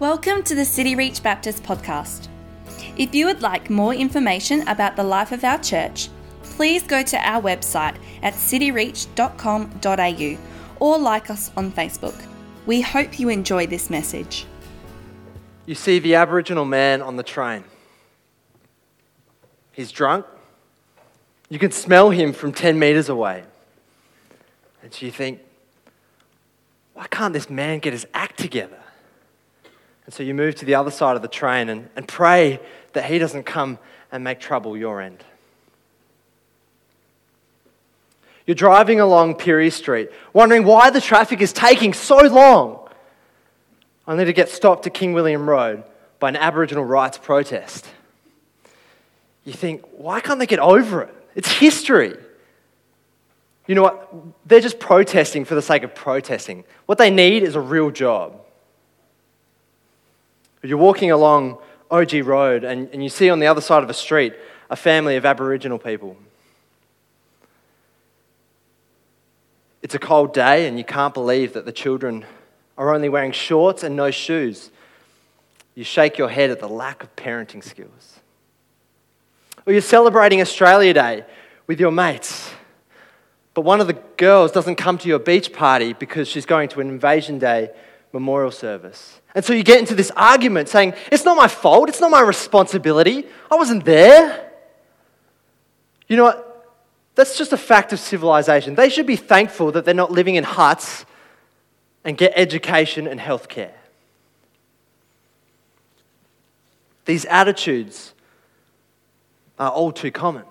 Welcome to the City Reach Baptist podcast. If you would like more information about the life of our church, please go to our website at cityreach.com.au or like us on Facebook. We hope you enjoy this message. You see the Aboriginal man on the train. He's drunk. You can smell him from 10 meters away. And so you think, why can't this man get his act together? And so you move to the other side of the train and, and pray that he doesn't come and make trouble your end. You're driving along Pirie Street, wondering why the traffic is taking so long, only to get stopped at King William Road by an Aboriginal rights protest. You think, why can't they get over it? It's history. You know what? They're just protesting for the sake of protesting. What they need is a real job. You're walking along OG Road and, and you see on the other side of a street a family of Aboriginal people. It's a cold day and you can't believe that the children are only wearing shorts and no shoes. You shake your head at the lack of parenting skills. Or you're celebrating Australia Day with your mates, but one of the girls doesn't come to your beach party because she's going to an Invasion Day memorial service. And so you get into this argument saying, It's not my fault, it's not my responsibility, I wasn't there. You know what? That's just a fact of civilization. They should be thankful that they're not living in huts and get education and health care. These attitudes are all too common.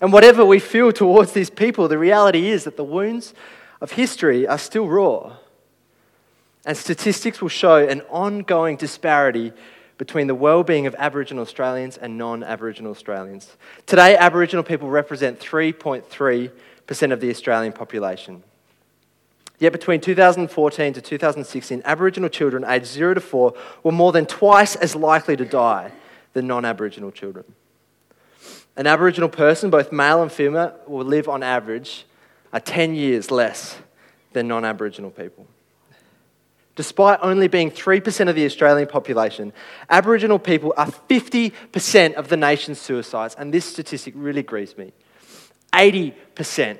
And whatever we feel towards these people, the reality is that the wounds of history are still raw. And statistics will show an ongoing disparity between the well-being of Aboriginal Australians and non-Aboriginal Australians. Today, Aboriginal people represent 3.3% of the Australian population. Yet between 2014 to 2016, Aboriginal children aged 0 to 4 were more than twice as likely to die than non-Aboriginal children. An Aboriginal person, both male and female, will live on average uh, 10 years less than non-Aboriginal people. Despite only being 3% of the Australian population, Aboriginal people are 50% of the nation's suicides, and this statistic really grieves me. 80%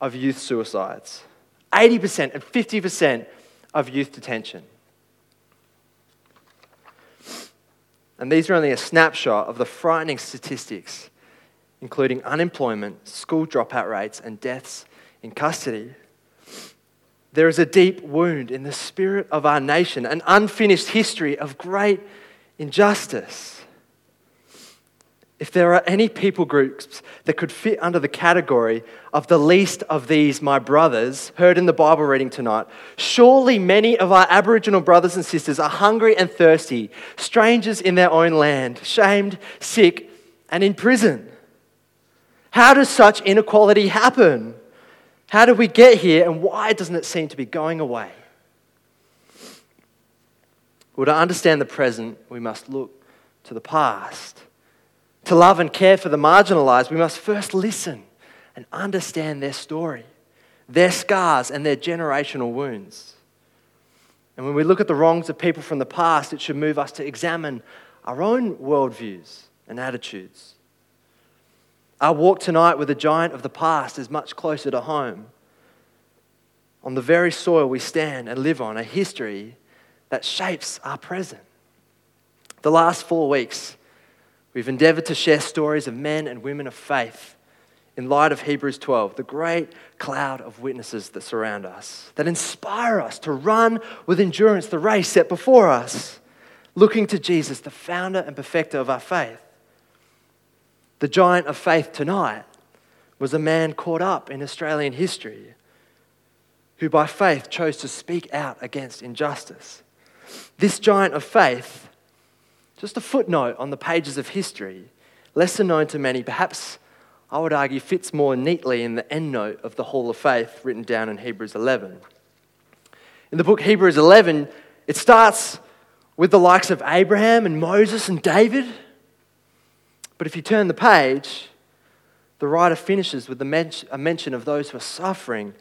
of youth suicides, 80% and 50% of youth detention. And these are only a snapshot of the frightening statistics, including unemployment, school dropout rates, and deaths in custody. There is a deep wound in the spirit of our nation, an unfinished history of great injustice. If there are any people groups that could fit under the category of the least of these, my brothers, heard in the Bible reading tonight, surely many of our Aboriginal brothers and sisters are hungry and thirsty, strangers in their own land, shamed, sick, and in prison. How does such inequality happen? How did we get here and why doesn't it seem to be going away? Well, to understand the present, we must look to the past. To love and care for the marginalized, we must first listen and understand their story, their scars, and their generational wounds. And when we look at the wrongs of people from the past, it should move us to examine our own worldviews and attitudes. Our walk tonight with the giant of the past is much closer to home. On the very soil we stand and live on, a history that shapes our present. The last four weeks, we've endeavored to share stories of men and women of faith in light of Hebrews 12, the great cloud of witnesses that surround us, that inspire us to run with endurance the race set before us, looking to Jesus, the founder and perfecter of our faith. The giant of faith tonight was a man caught up in Australian history who, by faith, chose to speak out against injustice. This giant of faith, just a footnote on the pages of history, lesser known to many, perhaps I would argue fits more neatly in the endnote of the Hall of Faith written down in Hebrews 11. In the book Hebrews 11, it starts with the likes of Abraham and Moses and David. But if you turn the page, the writer finishes with a mention of those who are suffering,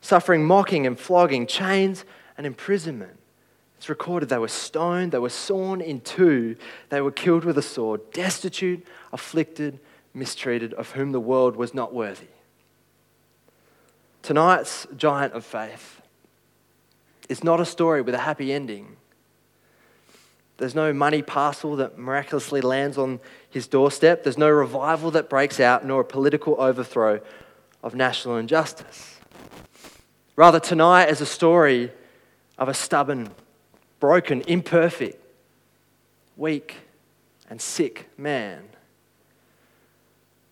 suffering mocking and flogging, chains and imprisonment. It's recorded they were stoned, they were sawn in two, they were killed with a sword, destitute, afflicted, mistreated, of whom the world was not worthy. Tonight's giant of faith is not a story with a happy ending. There's no money parcel that miraculously lands on his doorstep. There's no revival that breaks out, nor a political overthrow of national injustice. Rather, tonight is a story of a stubborn, broken, imperfect, weak, and sick man.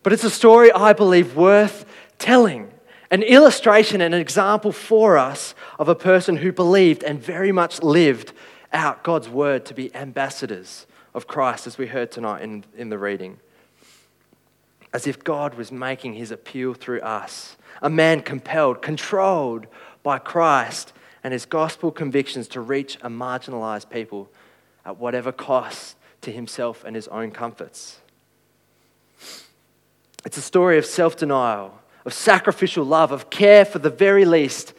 But it's a story I believe worth telling, an illustration and an example for us of a person who believed and very much lived out God's word to be ambassadors of Christ, as we heard tonight in, in the reading. As if God was making his appeal through us. A man compelled, controlled by Christ and his gospel convictions to reach a marginalized people at whatever cost to himself and his own comforts. It's a story of self denial, of sacrificial love, of care for the very least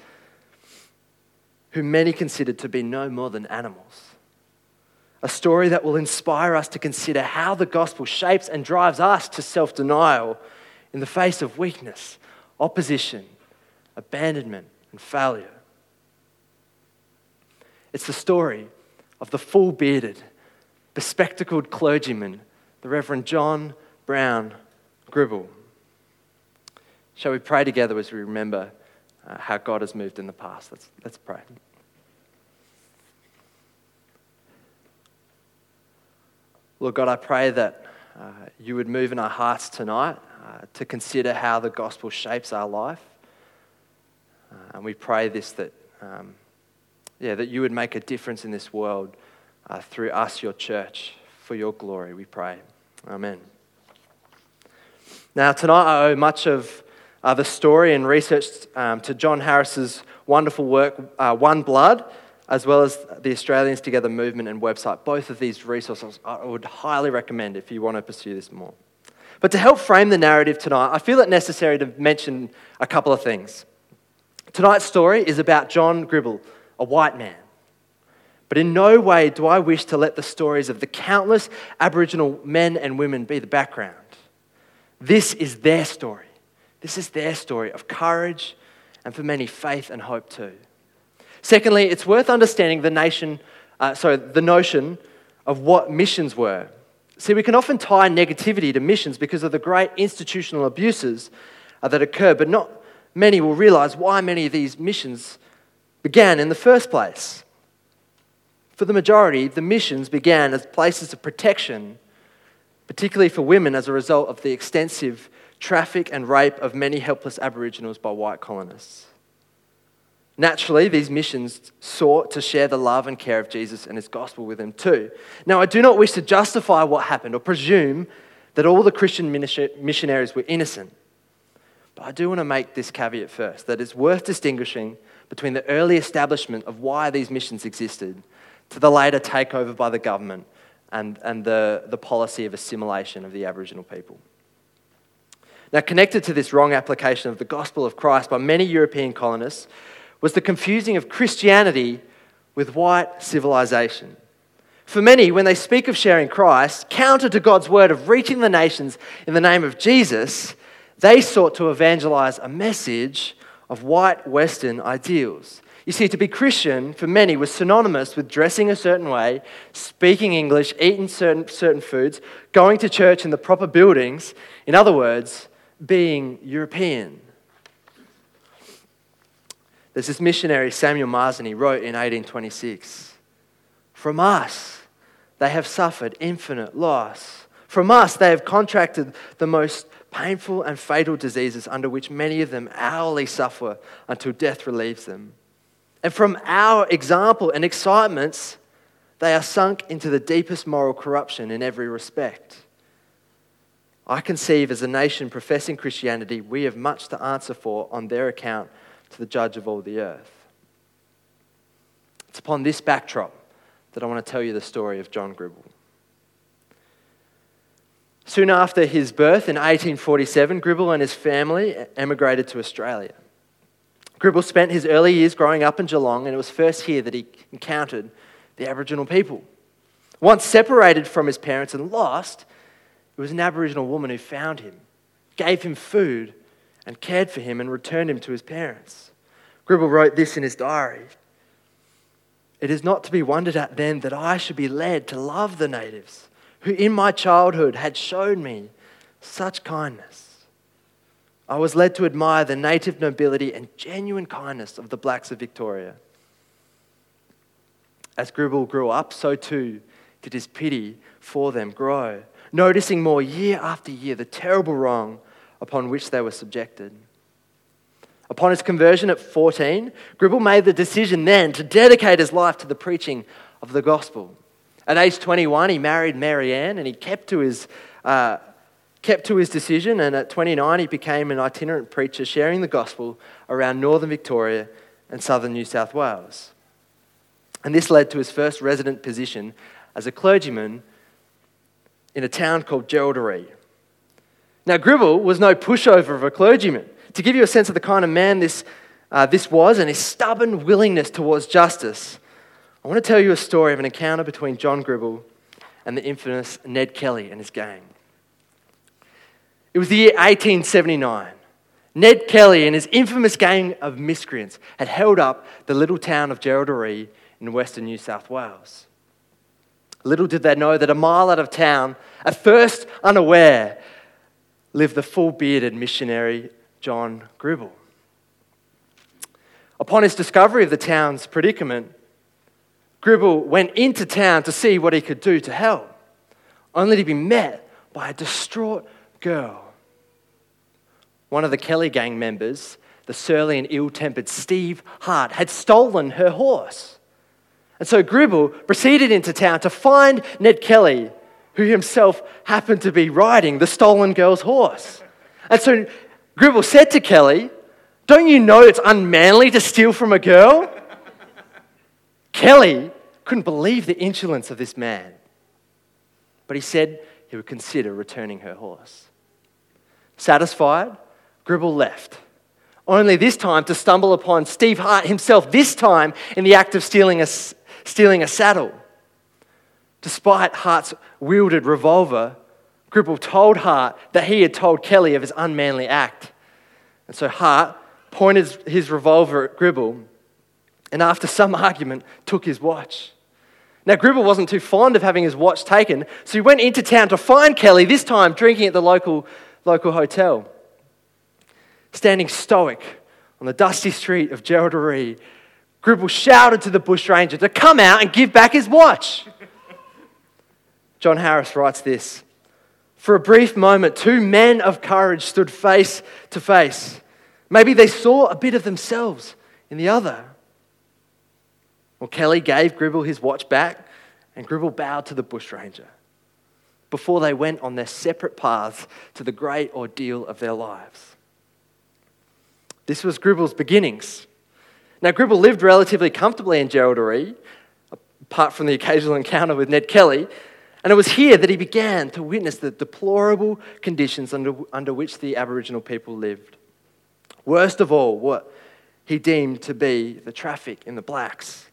who many considered to be no more than animals. A story that will inspire us to consider how the gospel shapes and drives us to self denial in the face of weakness, opposition, abandonment, and failure. It's the story of the full bearded, bespectacled clergyman, the Reverend John Brown Gribble. Shall we pray together as we remember uh, how God has moved in the past. Let's, let's pray. Lord God, I pray that uh, you would move in our hearts tonight uh, to consider how the gospel shapes our life. Uh, and we pray this that, um, yeah, that you would make a difference in this world uh, through us, your church, for your glory, we pray. Amen. Now, tonight I owe much of uh, the story and research um, to John Harris's wonderful work, uh, One Blood, as well as the Australians Together movement and website. Both of these resources I would highly recommend if you want to pursue this more. But to help frame the narrative tonight, I feel it necessary to mention a couple of things. Tonight's story is about John Gribble, a white man. But in no way do I wish to let the stories of the countless Aboriginal men and women be the background. This is their story. This is their story of courage and for many, faith and hope too. Secondly, it's worth understanding the nation, uh, sorry, the notion of what missions were. See, we can often tie negativity to missions because of the great institutional abuses uh, that occur, but not many will realize why many of these missions began in the first place. For the majority, the missions began as places of protection, particularly for women as a result of the extensive traffic and rape of many helpless Aboriginals by white colonists. Naturally, these missions sought to share the love and care of Jesus and his gospel with them too. Now, I do not wish to justify what happened or presume that all the Christian missionaries were innocent. But I do want to make this caveat first that it's worth distinguishing between the early establishment of why these missions existed to the later takeover by the government and, and the, the policy of assimilation of the Aboriginal people. Now, connected to this wrong application of the gospel of Christ by many European colonists was the confusing of Christianity with white civilization. For many, when they speak of sharing Christ, counter to God's word of reaching the nations in the name of Jesus, they sought to evangelize a message of white Western ideals. You see, to be Christian for many was synonymous with dressing a certain way, speaking English, eating certain, certain foods, going to church in the proper buildings. In other words, being European. There's this missionary, Samuel Marsden, he wrote in 1826 From us, they have suffered infinite loss. From us, they have contracted the most painful and fatal diseases under which many of them hourly suffer until death relieves them. And from our example and excitements, they are sunk into the deepest moral corruption in every respect. I conceive as a nation professing Christianity, we have much to answer for on their account to the judge of all the earth. It's upon this backdrop that I want to tell you the story of John Gribble. Soon after his birth in 1847, Gribble and his family emigrated to Australia. Gribble spent his early years growing up in Geelong, and it was first here that he encountered the Aboriginal people. Once separated from his parents and lost, it was an Aboriginal woman who found him, gave him food, and cared for him and returned him to his parents. Gribble wrote this in his diary. It is not to be wondered at then that I should be led to love the natives, who in my childhood had shown me such kindness. I was led to admire the native nobility and genuine kindness of the blacks of Victoria. As Gribble grew up, so too did his pity for them grow, noticing more year after year the terrible wrong upon which they were subjected. Upon his conversion at 14, Gribble made the decision then to dedicate his life to the preaching of the gospel. At age 21, he married Mary Ann and he kept to his, uh, kept to his decision. And at 29, he became an itinerant preacher sharing the gospel around northern Victoria and southern New South Wales. And this led to his first resident position as a clergyman in a town called Jerilderie. Now, Gribble was no pushover of a clergyman. To give you a sense of the kind of man this, uh, this was and his stubborn willingness towards justice, I want to tell you a story of an encounter between John Gribble and the infamous Ned Kelly and his gang. It was the year 1879. Ned Kelly and his infamous gang of miscreants had held up the little town of Jerilderie in western New South Wales. Little did they know that a mile out of town, at first unaware, lived the full bearded missionary John Gribble. Upon his discovery of the town's predicament, Gribble went into town to see what he could do to help, only to be met by a distraught girl. One of the Kelly gang members, the surly and ill tempered Steve Hart, had stolen her horse. And so Gribble proceeded into town to find Ned Kelly, who himself happened to be riding the stolen girl's horse. And so Gribble said to Kelly, Don't you know it's unmanly to steal from a girl? Kelly couldn't believe the insolence of this man, but he said he would consider returning her horse. Satisfied, Gribble left, only this time to stumble upon Steve Hart himself, this time in the act of stealing a, stealing a saddle. Despite Hart's wielded revolver, Gribble told Hart that he had told Kelly of his unmanly act. And so Hart pointed his revolver at Gribble and, after some argument, took his watch. Now, Gribble wasn't too fond of having his watch taken, so he went into town to find Kelly, this time drinking at the local, local hotel. Standing stoic on the dusty street of Jerilderie, Gribble shouted to the bushranger to come out and give back his watch. John Harris writes this for a brief moment, two men of courage stood face to face. Maybe they saw a bit of themselves in the other. Well, Kelly gave Gribble his watch back, and Gribble bowed to the bushranger before they went on their separate paths to the great ordeal of their lives. This was Gribble's beginnings. Now, Gribble lived relatively comfortably in Jerilderie, apart from the occasional encounter with Ned Kelly, and it was here that he began to witness the deplorable conditions under, under which the Aboriginal people lived. Worst of all, what he deemed to be the traffic in the blacks,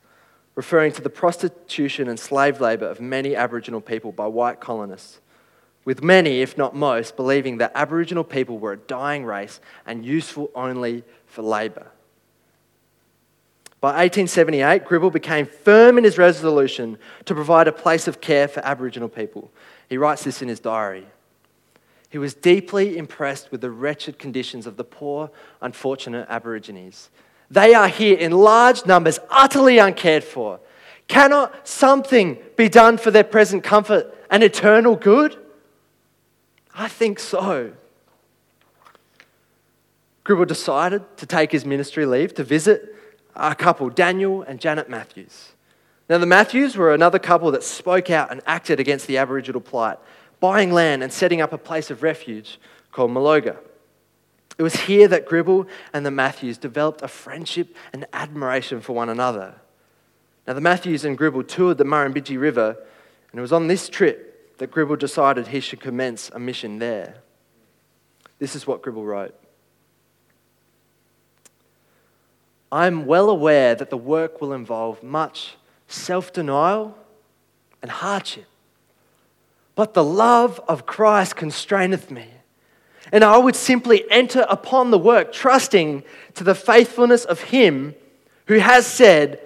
referring to the prostitution and slave labour of many Aboriginal people by white colonists, with many, if not most, believing that Aboriginal people were a dying race and useful only for labour. By 1878, Gribble became firm in his resolution to provide a place of care for Aboriginal people. He writes this in his diary. He was deeply impressed with the wretched conditions of the poor, unfortunate Aborigines. They are here in large numbers, utterly uncared for. Cannot something be done for their present comfort and eternal good? I think so. Gribble decided to take his ministry leave to visit a couple, Daniel and Janet Matthews. Now, the Matthews were another couple that spoke out and acted against the Aboriginal plight, buying land and setting up a place of refuge called Maloga. It was here that Gribble and the Matthews developed a friendship and admiration for one another. Now, the Matthews and Gribble toured the Murrumbidgee River, and it was on this trip that Gribble decided he should commence a mission there. This is what Gribble wrote I'm well aware that the work will involve much self denial, and hardship. But the love of Christ constraineth me. And I would simply enter upon the work, trusting to the faithfulness of Him who has said,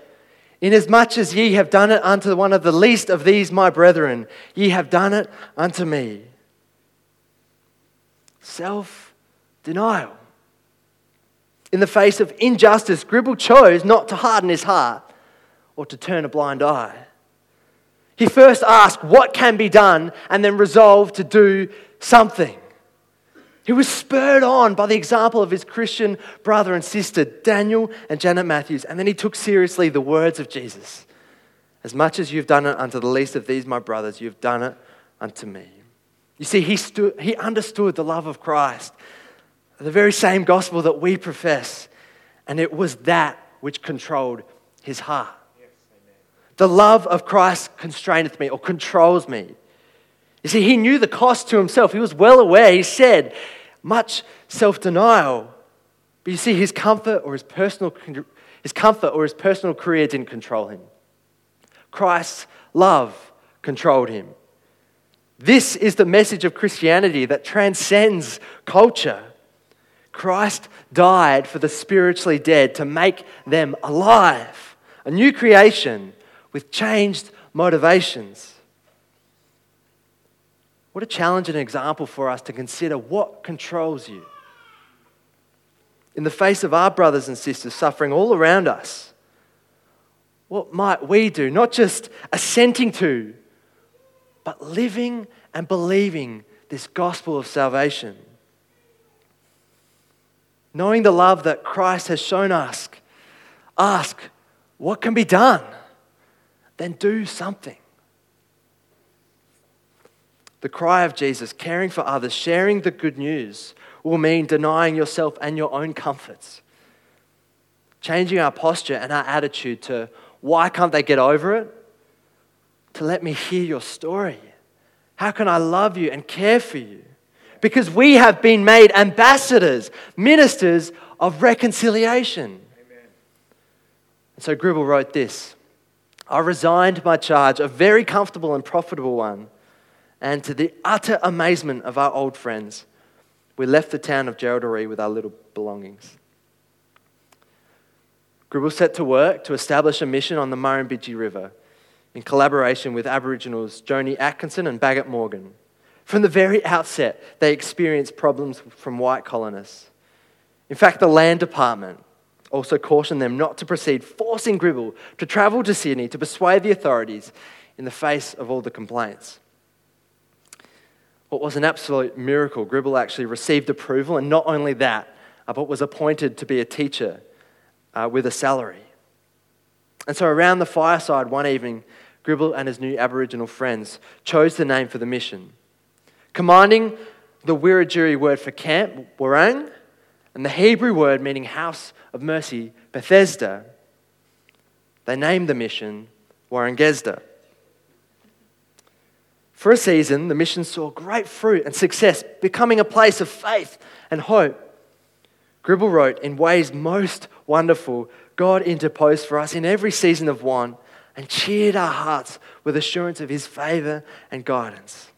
Inasmuch as ye have done it unto one of the least of these my brethren, ye have done it unto me. Self denial. In the face of injustice, Gribble chose not to harden his heart or to turn a blind eye. He first asked what can be done and then resolved to do something. He was spurred on by the example of his Christian brother and sister, Daniel and Janet Matthews, and then he took seriously the words of Jesus. As much as you've done it unto the least of these, my brothers, you've done it unto me. You see, he, he understood the love of Christ, the very same gospel that we profess, and it was that which controlled his heart. the love of Christ constraineth me or controls me. You see, he knew the cost to himself. He was well aware. He said, much self denial. But you see, his comfort or his personal, his comfort or his personal career didn't control him. Christ's love controlled him. This is the message of Christianity that transcends culture. Christ died for the spiritually dead to make them alive, a new creation with changed motivations. What a challenge and example for us to consider what controls you. In the face of our brothers and sisters suffering all around us, what might we do? Not just assenting to, but living and believing this gospel of salvation. Knowing the love that Christ has shown us, ask, what can be done? Then do something. The cry of Jesus, caring for others, sharing the good news, will mean denying yourself and your own comforts. Changing our posture and our attitude to why can't they get over it? To let me hear your story. How can I love you and care for you? Because we have been made ambassadors, ministers of reconciliation. Amen. And so Gribble wrote this I resigned my charge, a very comfortable and profitable one and to the utter amazement of our old friends, we left the town of Jerilderie with our little belongings. Gribble set to work to establish a mission on the Murrumbidgee River in collaboration with Aboriginals Joni Atkinson and Bagot Morgan. From the very outset, they experienced problems from white colonists. In fact, the Land Department also cautioned them not to proceed, forcing Gribble to travel to Sydney to persuade the authorities in the face of all the complaints what was an absolute miracle. Gribble actually received approval, and not only that, but was appointed to be a teacher uh, with a salary. And so, around the fireside one evening, Gribble and his new Aboriginal friends chose the name for the mission. Commanding the Wiradjuri word for camp, Warang, and the Hebrew word meaning house of mercy, Bethesda, they named the mission Warangesda. For a season, the mission saw great fruit and success, becoming a place of faith and hope. Gribble wrote, In ways most wonderful, God interposed for us in every season of want and cheered our hearts with assurance of his favor and guidance.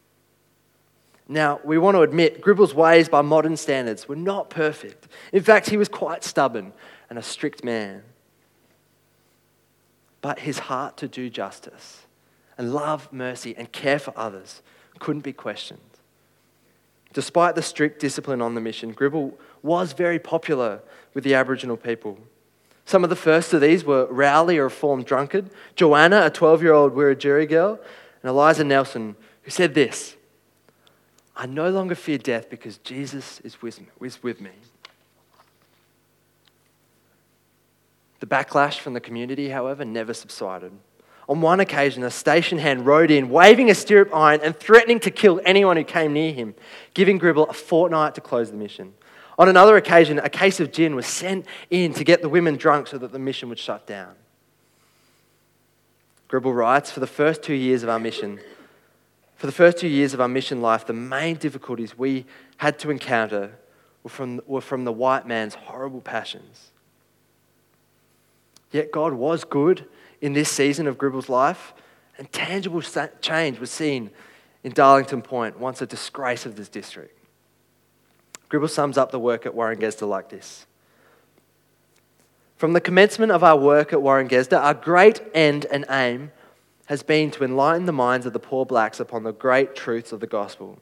Now, we want to admit Gribble's ways by modern standards were not perfect. In fact, he was quite stubborn and a strict man. But his heart to do justice and love, mercy, and care for others couldn't be questioned. Despite the strict discipline on the mission, Gribble was very popular with the Aboriginal people. Some of the first of these were Rowley, a reformed drunkard, Joanna, a 12 year old Wiradjuri girl, and Eliza Nelson, who said this I no longer fear death because Jesus is with me. The backlash from the community, however, never subsided. On one occasion, a station hand rode in, waving a stirrup iron and threatening to kill anyone who came near him, giving Gribble a fortnight to close the mission. On another occasion, a case of gin was sent in to get the women drunk so that the mission would shut down. Gribble writes, for the first two years of our mission, for the first two years of our mission life, the main difficulties we had to encounter were from, were from the white man's horrible passions. Yet God was good in this season of Gribble's life, and tangible change was seen in Darlington Point, once a disgrace of this district. Gribble sums up the work at Warangesda like this. From the commencement of our work at Warangesda, our great end and aim has been to enlighten the minds of the poor blacks upon the great truths of the gospel.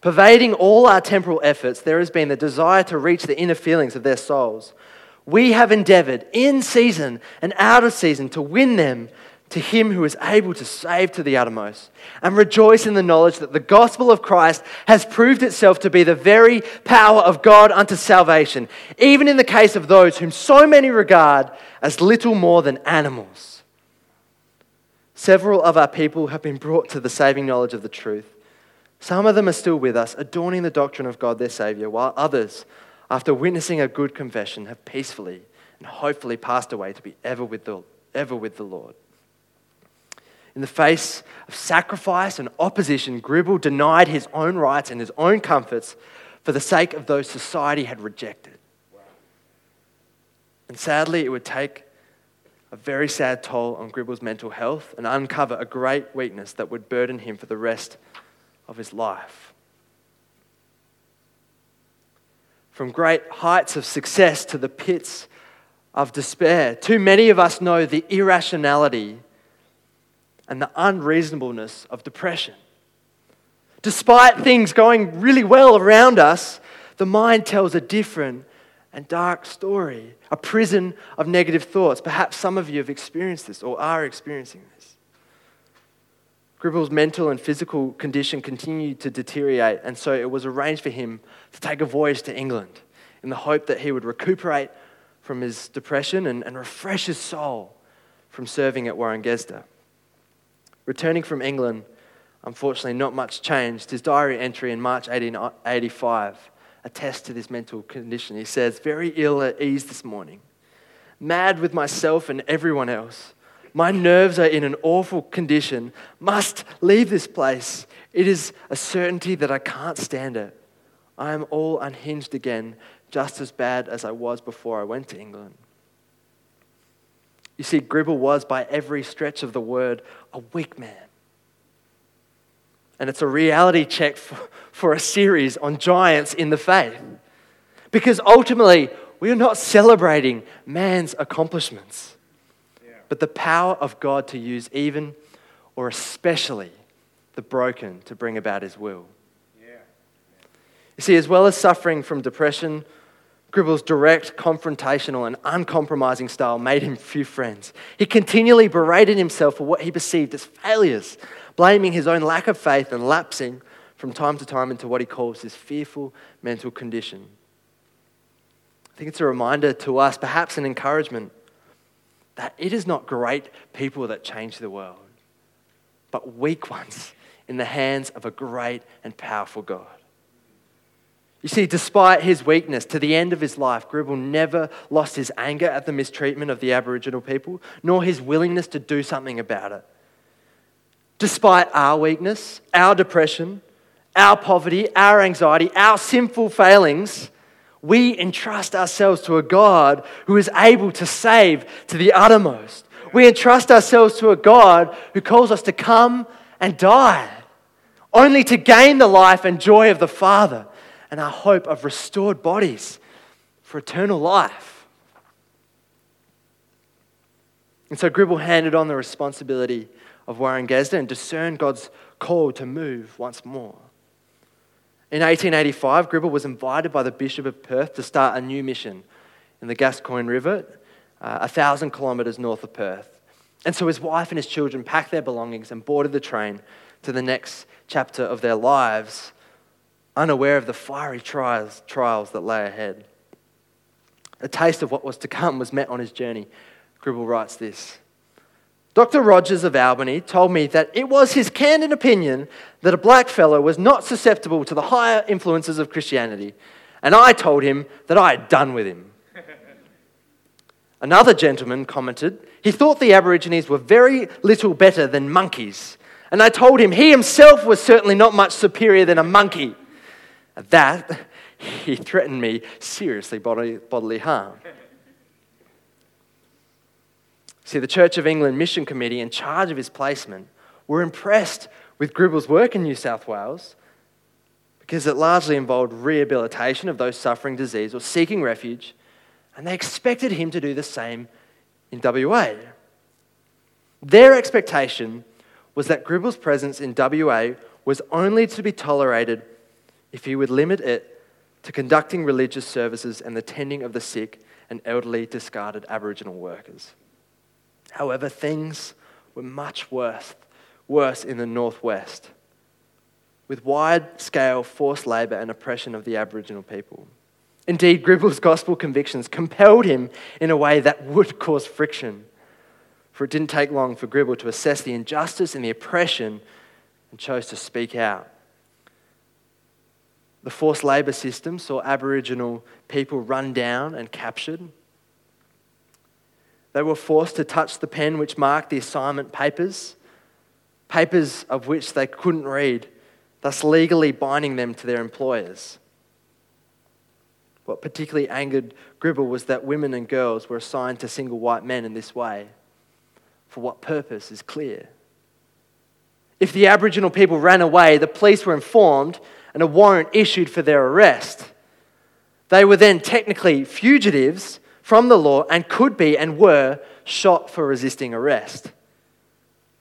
Pervading all our temporal efforts, there has been the desire to reach the inner feelings of their souls. We have endeavored in season and out of season to win them to him who is able to save to the uttermost, and rejoice in the knowledge that the gospel of Christ has proved itself to be the very power of God unto salvation, even in the case of those whom so many regard as little more than animals. Several of our people have been brought to the saving knowledge of the truth. Some of them are still with us, adorning the doctrine of God their Saviour, while others, after witnessing a good confession, have peacefully and hopefully passed away to be ever with the, ever with the Lord. In the face of sacrifice and opposition, Gribble denied his own rights and his own comforts for the sake of those society had rejected. And sadly, it would take a very sad toll on Gribble's mental health and uncover a great weakness that would burden him for the rest of his life. From great heights of success to the pits of despair, too many of us know the irrationality and the unreasonableness of depression. Despite things going really well around us, the mind tells a different and dark story, a prison of negative thoughts. Perhaps some of you have experienced this or are experiencing this. Gribble's mental and physical condition continued to deteriorate, and so it was arranged for him to take a voyage to England in the hope that he would recuperate from his depression and, and refresh his soul from serving at Warangesda. Returning from England, unfortunately, not much changed. His diary entry in March 1885 attests to this mental condition. He says, Very ill at ease this morning, mad with myself and everyone else. My nerves are in an awful condition, must leave this place. It is a certainty that I can't stand it. I am all unhinged again, just as bad as I was before I went to England. You see, Gribble was, by every stretch of the word, a weak man. And it's a reality check for, for a series on giants in the faith. Because ultimately, we are not celebrating man's accomplishments, but the power of God to use even or especially the broken to bring about his will. You see, as well as suffering from depression, Gribble's direct, confrontational, and uncompromising style made him few friends. He continually berated himself for what he perceived as failures, blaming his own lack of faith and lapsing from time to time into what he calls his fearful mental condition. I think it's a reminder to us, perhaps an encouragement, that it is not great people that change the world, but weak ones in the hands of a great and powerful God. You see, despite his weakness to the end of his life, Gribble never lost his anger at the mistreatment of the Aboriginal people, nor his willingness to do something about it. Despite our weakness, our depression, our poverty, our anxiety, our sinful failings, we entrust ourselves to a God who is able to save to the uttermost. We entrust ourselves to a God who calls us to come and die, only to gain the life and joy of the Father and our hope of restored bodies for eternal life. And so Gribble handed on the responsibility of Warren Warangesda and discern God's call to move once more. In 1885, Gribble was invited by the Bishop of Perth to start a new mission in the Gascoyne River, uh, a thousand kilometres north of Perth. And so his wife and his children packed their belongings and boarded the train to the next chapter of their lives unaware of the fiery trials, trials that lay ahead. A taste of what was to come was met on his journey. Gribble writes this Dr. Rogers of Albany told me that it was his candid opinion that a black fellow was not susceptible to the higher influences of Christianity, and I told him that I had done with him. Another gentleman commented he thought the Aborigines were very little better than monkeys, and I told him he himself was certainly not much superior than a monkey. At that, he threatened me seriously bodily, bodily harm. See, the Church of England Mission Committee, in charge of his placement, were impressed with Gribble's work in New South Wales because it largely involved rehabilitation of those suffering disease or seeking refuge, and they expected him to do the same in WA. Their expectation was that Gribble's presence in WA was only to be tolerated if he would limit it to conducting religious services and the tending of the sick and elderly discarded Aboriginal workers. However, things were much worse, worse in the northwest, with wide scale forced labour and oppression of the Aboriginal people. Indeed, Gribble's gospel convictions compelled him in a way that would cause friction. For it didn't take long for Gribble to assess the injustice and the oppression and chose to speak out. The forced labour system saw Aboriginal people run down and captured. They were forced to touch the pen which marked the assignment papers, papers of which they couldn't read, thus legally binding them to their employers. What particularly angered Gribble was that women and girls were assigned to single white men in this way. For what purpose is clear. If the Aboriginal people ran away, the police were informed and a warrant issued for their arrest. They were then technically fugitives from the law and could be and were shot for resisting arrest.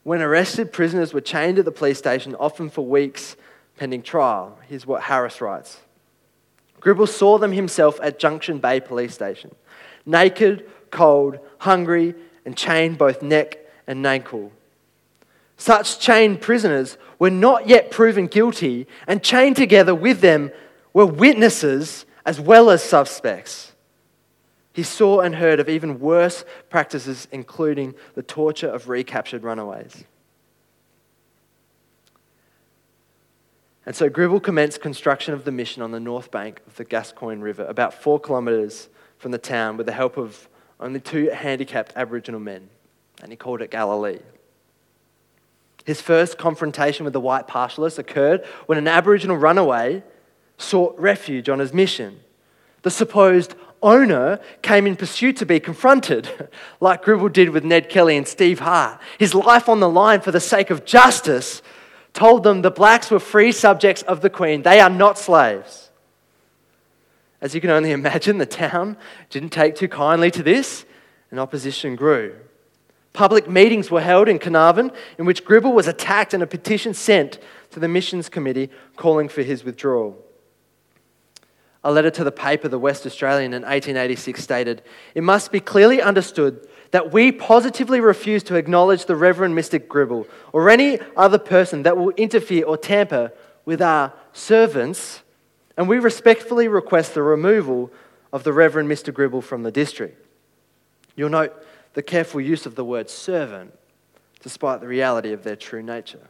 When arrested, prisoners were chained at the police station, often for weeks pending trial. Here's what Harris writes Gribble saw them himself at Junction Bay Police Station, naked, cold, hungry, and chained both neck and ankle. Such chained prisoners were not yet proven guilty, and chained together with them were witnesses as well as suspects. He saw and heard of even worse practices, including the torture of recaptured runaways. And so Gribble commenced construction of the mission on the north bank of the Gascoyne River, about four kilometres from the town, with the help of only two handicapped Aboriginal men, and he called it Galilee. His first confrontation with the white pastoralists occurred when an Aboriginal runaway sought refuge on his mission. The supposed owner came in pursuit to be confronted, like Gribble did with Ned Kelly and Steve Hart. His life on the line for the sake of justice told them the blacks were free subjects of the Queen. They are not slaves. As you can only imagine, the town didn't take too kindly to this, and opposition grew. Public meetings were held in Carnarvon in which Gribble was attacked and a petition sent to the Missions Committee calling for his withdrawal. A letter to the paper, the West Australian, in 1886 stated It must be clearly understood that we positively refuse to acknowledge the Reverend Mr. Gribble or any other person that will interfere or tamper with our servants, and we respectfully request the removal of the Reverend Mr. Gribble from the district. You'll note the careful use of the word servant, despite the reality of their true nature.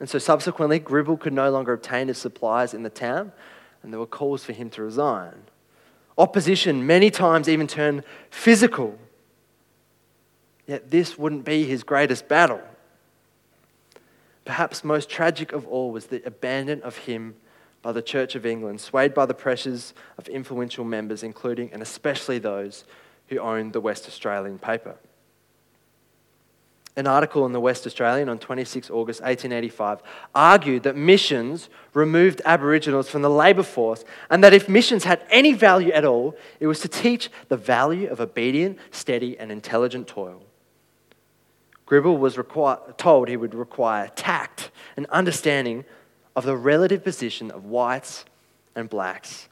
And so subsequently, Gribble could no longer obtain his supplies in the town, and there were calls for him to resign. Opposition many times even turned physical. Yet this wouldn't be his greatest battle. Perhaps most tragic of all was the abandonment of him by the Church of England, swayed by the pressures of influential members, including and especially those who owned the West Australian paper. An article in the West Australian on 26 August 1885 argued that missions removed Aboriginals from the labour force and that if missions had any value at all, it was to teach the value of obedient, steady, and intelligent toil. Gribble was told he would require tact and understanding of the relative position of whites and blacks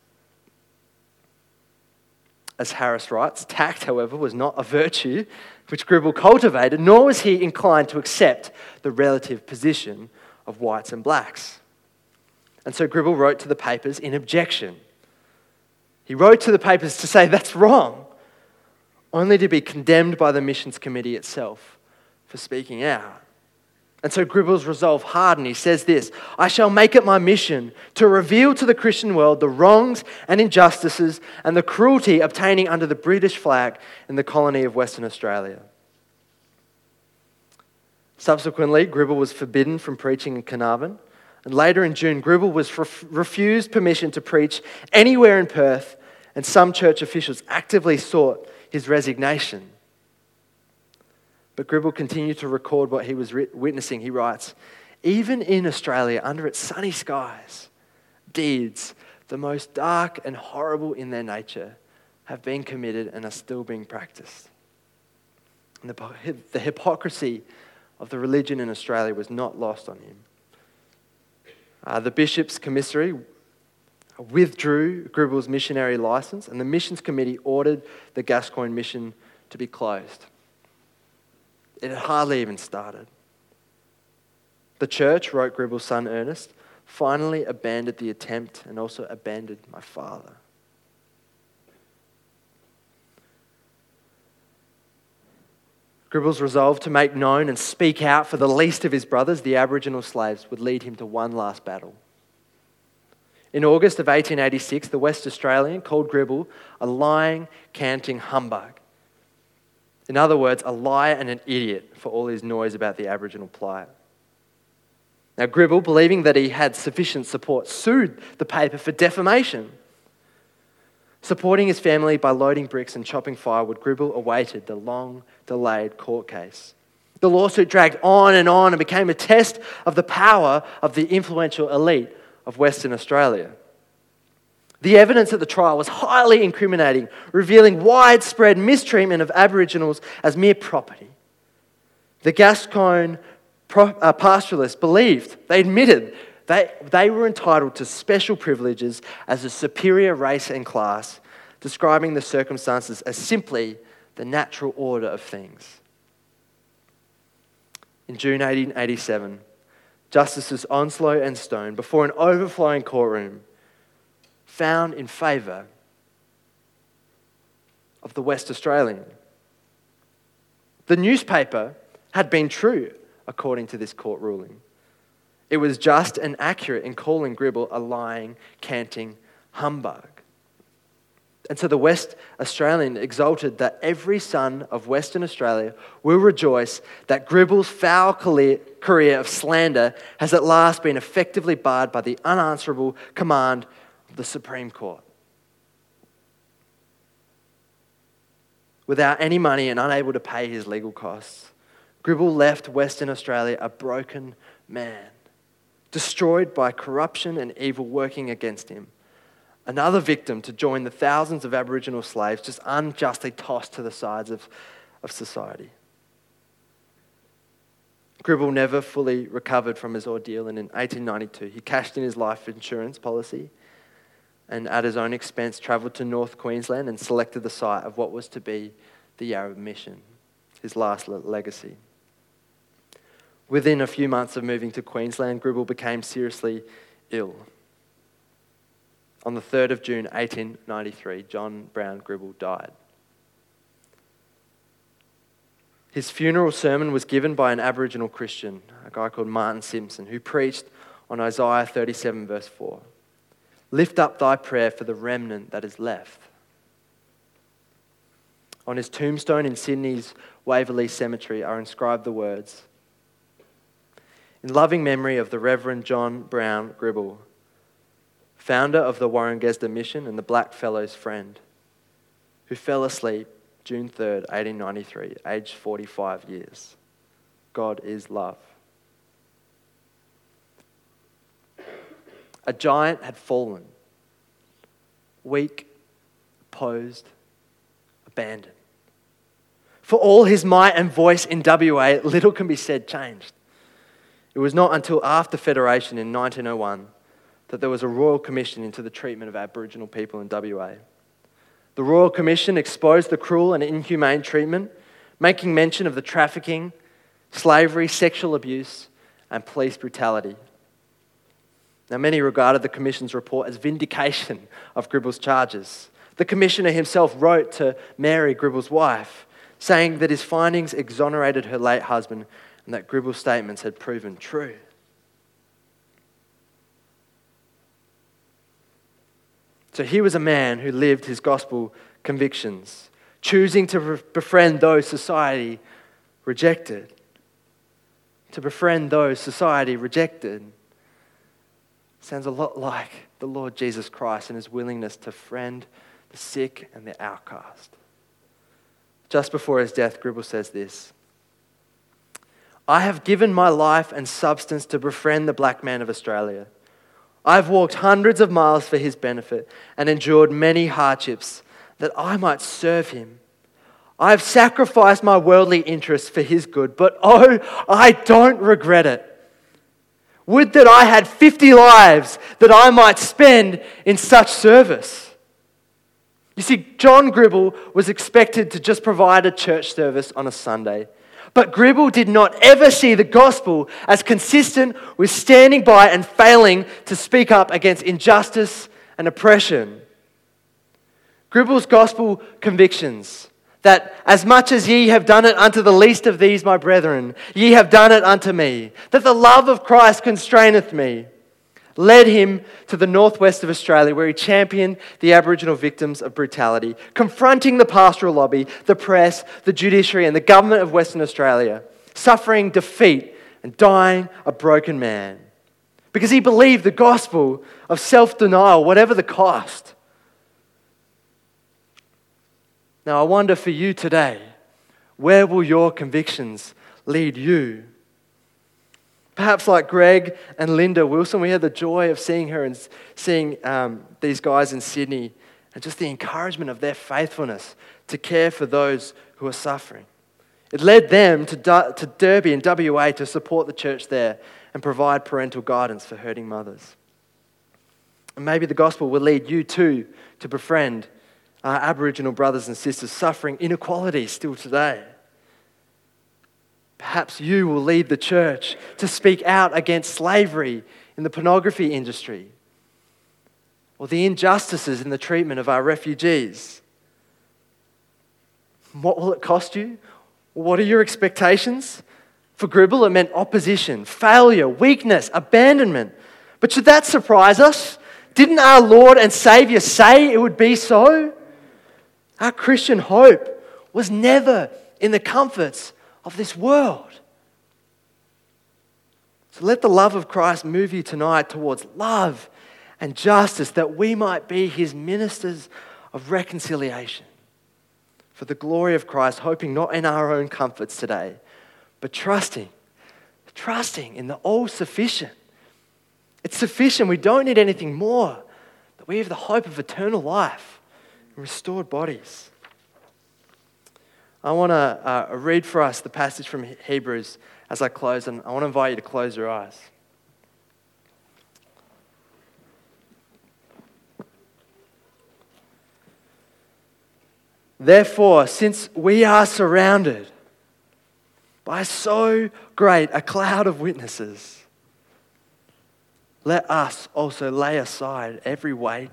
as Harris writes, tact, however, was not a virtue which Gribble cultivated, nor was he inclined to accept the relative position of whites and blacks. And so Gribble wrote to the papers in objection. He wrote to the papers to say that's wrong, only to be condemned by the missions committee itself for speaking out. And so Gribble's resolve hardened. He says this I shall make it my mission to reveal to the Christian world the wrongs and injustices and the cruelty obtaining under the British flag in the colony of Western Australia. Subsequently, Gribble was forbidden from preaching in Carnarvon. And later in June, Gribble was ref- refused permission to preach anywhere in Perth, and some church officials actively sought his resignation. But Gribble continued to record what he was witnessing. He writes, Even in Australia, under its sunny skies, deeds, the most dark and horrible in their nature, have been committed and are still being practiced. And the, the hypocrisy of the religion in Australia was not lost on him. Uh, the bishop's commissary withdrew Gribble's missionary license, and the missions committee ordered the Gascoyne mission to be closed. It had hardly even started. The church, wrote Gribble's son Ernest, finally abandoned the attempt and also abandoned my father. Gribble's resolve to make known and speak out for the least of his brothers, the Aboriginal slaves, would lead him to one last battle. In August of 1886, the West Australian called Gribble a lying, canting humbug. In other words, a liar and an idiot for all his noise about the Aboriginal plight. Now, Gribble, believing that he had sufficient support, sued the paper for defamation. Supporting his family by loading bricks and chopping firewood, Gribble awaited the long delayed court case. The lawsuit dragged on and on and became a test of the power of the influential elite of Western Australia. The evidence at the trial was highly incriminating, revealing widespread mistreatment of Aboriginals as mere property. The Gascoyne uh, pastoralists believed, they admitted, they, they were entitled to special privileges as a superior race and class, describing the circumstances as simply the natural order of things. In June 1887, Justices Onslow and Stone, before an overflowing courtroom, found in favour of the West Australian. The newspaper had been true, according to this court ruling. It was just and accurate in calling Gribble a lying, canting humbug. And so the West Australian exulted that every son of Western Australia will rejoice that Gribble's foul career of slander has at last been effectively barred by the unanswerable command the Supreme Court. Without any money and unable to pay his legal costs, Gribble left Western Australia a broken man, destroyed by corruption and evil working against him another victim to join the thousands of Aboriginal slaves just unjustly tossed to the sides of, of society. Gribble never fully recovered from his ordeal, and in 1892 he cashed in his life insurance policy and at his own expense travelled to North Queensland and selected the site of what was to be the Yarra Mission, his last legacy. Within a few months of moving to Queensland, Gribble became seriously ill. On the 3rd of June 1893, John Brown Gribble died. His funeral sermon was given by an Aboriginal Christian, a guy called Martin Simpson, who preached on Isaiah 37, verse 4. Lift up thy prayer for the remnant that is left. On his tombstone in Sydney's Waverley Cemetery are inscribed the words In loving memory of the Reverend John Brown Gribble, founder of the Warangesda Mission and the Blackfellows Friend, who fell asleep June 3rd, 1893, aged 45 years. God is love. A giant had fallen, weak, posed, abandoned. For all his might and voice in WA, little can be said changed. It was not until after Federation in 1901 that there was a royal commission into the treatment of Aboriginal people in WA. The Royal Commission exposed the cruel and inhumane treatment, making mention of the trafficking, slavery, sexual abuse, and police brutality. Now, many regarded the Commission's report as vindication of Gribble's charges. The Commissioner himself wrote to Mary, Gribble's wife, saying that his findings exonerated her late husband and that Gribble's statements had proven true. So he was a man who lived his gospel convictions, choosing to befriend those society rejected. To befriend those society rejected. Sounds a lot like the Lord Jesus Christ and his willingness to friend the sick and the outcast. Just before his death, Gribble says this I have given my life and substance to befriend the black man of Australia. I've walked hundreds of miles for his benefit and endured many hardships that I might serve him. I have sacrificed my worldly interests for his good, but oh, I don't regret it. Would that I had 50 lives that I might spend in such service. You see, John Gribble was expected to just provide a church service on a Sunday. But Gribble did not ever see the gospel as consistent with standing by and failing to speak up against injustice and oppression. Gribble's gospel convictions that as much as ye have done it unto the least of these, my brethren, ye have done it unto me, that the love of Christ constraineth me, led him to the northwest of Australia, where he championed the Aboriginal victims of brutality, confronting the pastoral lobby, the press, the judiciary, and the government of Western Australia, suffering defeat and dying a broken man. Because he believed the gospel of self denial, whatever the cost. Now, I wonder for you today, where will your convictions lead you? Perhaps like Greg and Linda Wilson, we had the joy of seeing her and seeing um, these guys in Sydney and just the encouragement of their faithfulness to care for those who are suffering. It led them to, to Derby and WA to support the church there and provide parental guidance for hurting mothers. And maybe the gospel will lead you too to befriend our Aboriginal brothers and sisters suffering inequality still today. Perhaps you will lead the church to speak out against slavery in the pornography industry or the injustices in the treatment of our refugees. What will it cost you? What are your expectations? For Gribble, it meant opposition, failure, weakness, abandonment. But should that surprise us? Didn't our Lord and Savior say it would be so? Our Christian hope was never in the comforts of this world. So let the love of Christ move you tonight towards love and justice that we might be his ministers of reconciliation. For the glory of Christ, hoping not in our own comforts today, but trusting, trusting in the all sufficient. It's sufficient. We don't need anything more. That we have the hope of eternal life restored bodies. I want to uh, read for us the passage from Hebrews as I close, and I want to invite you to close your eyes. Therefore, since we are surrounded by so great a cloud of witnesses, let us also lay aside every weight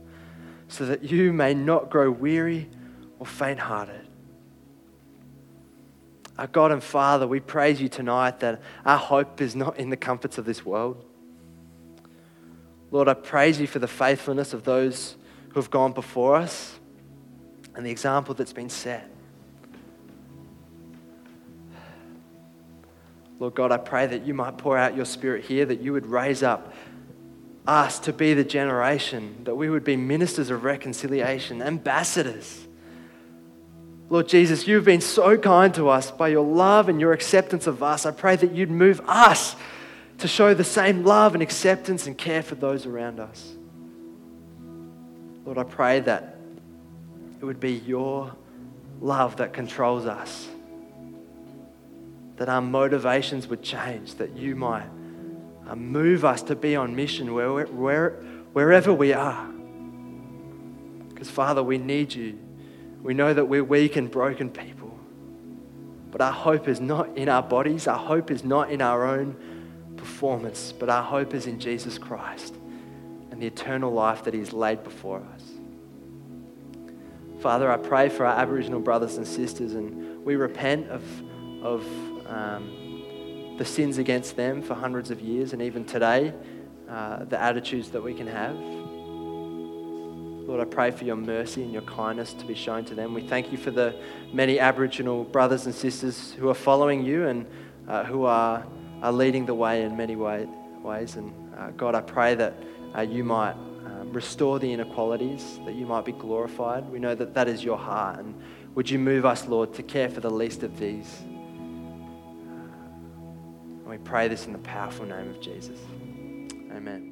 so that you may not grow weary or faint hearted. Our God and Father, we praise you tonight that our hope is not in the comforts of this world. Lord, I praise you for the faithfulness of those who have gone before us and the example that's been set. Lord God, I pray that you might pour out your spirit here, that you would raise up us to be the generation, that we would be ministers of reconciliation, ambassadors Lord Jesus, you've been so kind to us by your love and your acceptance of us. I pray that you'd move us to show the same love and acceptance and care for those around us. Lord, I pray that it would be your love that controls us, that our motivations would change, that you might uh, move us to be on mission where, where, wherever we are. Because, Father, we need you. We know that we're weak and broken people. But our hope is not in our bodies, our hope is not in our own performance, but our hope is in Jesus Christ and the eternal life that He's laid before us. Father, I pray for our Aboriginal brothers and sisters, and we repent of, of um, the sins against them for hundreds of years, and even today, uh, the attitudes that we can have. Lord, I pray for your mercy and your kindness to be shown to them. We thank you for the many Aboriginal brothers and sisters who are following you and uh, who are, are leading the way in many way, ways. And uh, God, I pray that uh, you might um, restore the inequalities, that you might be glorified. We know that that is your heart. And would you move us, Lord, to care for the least of these? And we pray this in the powerful name of Jesus. Amen.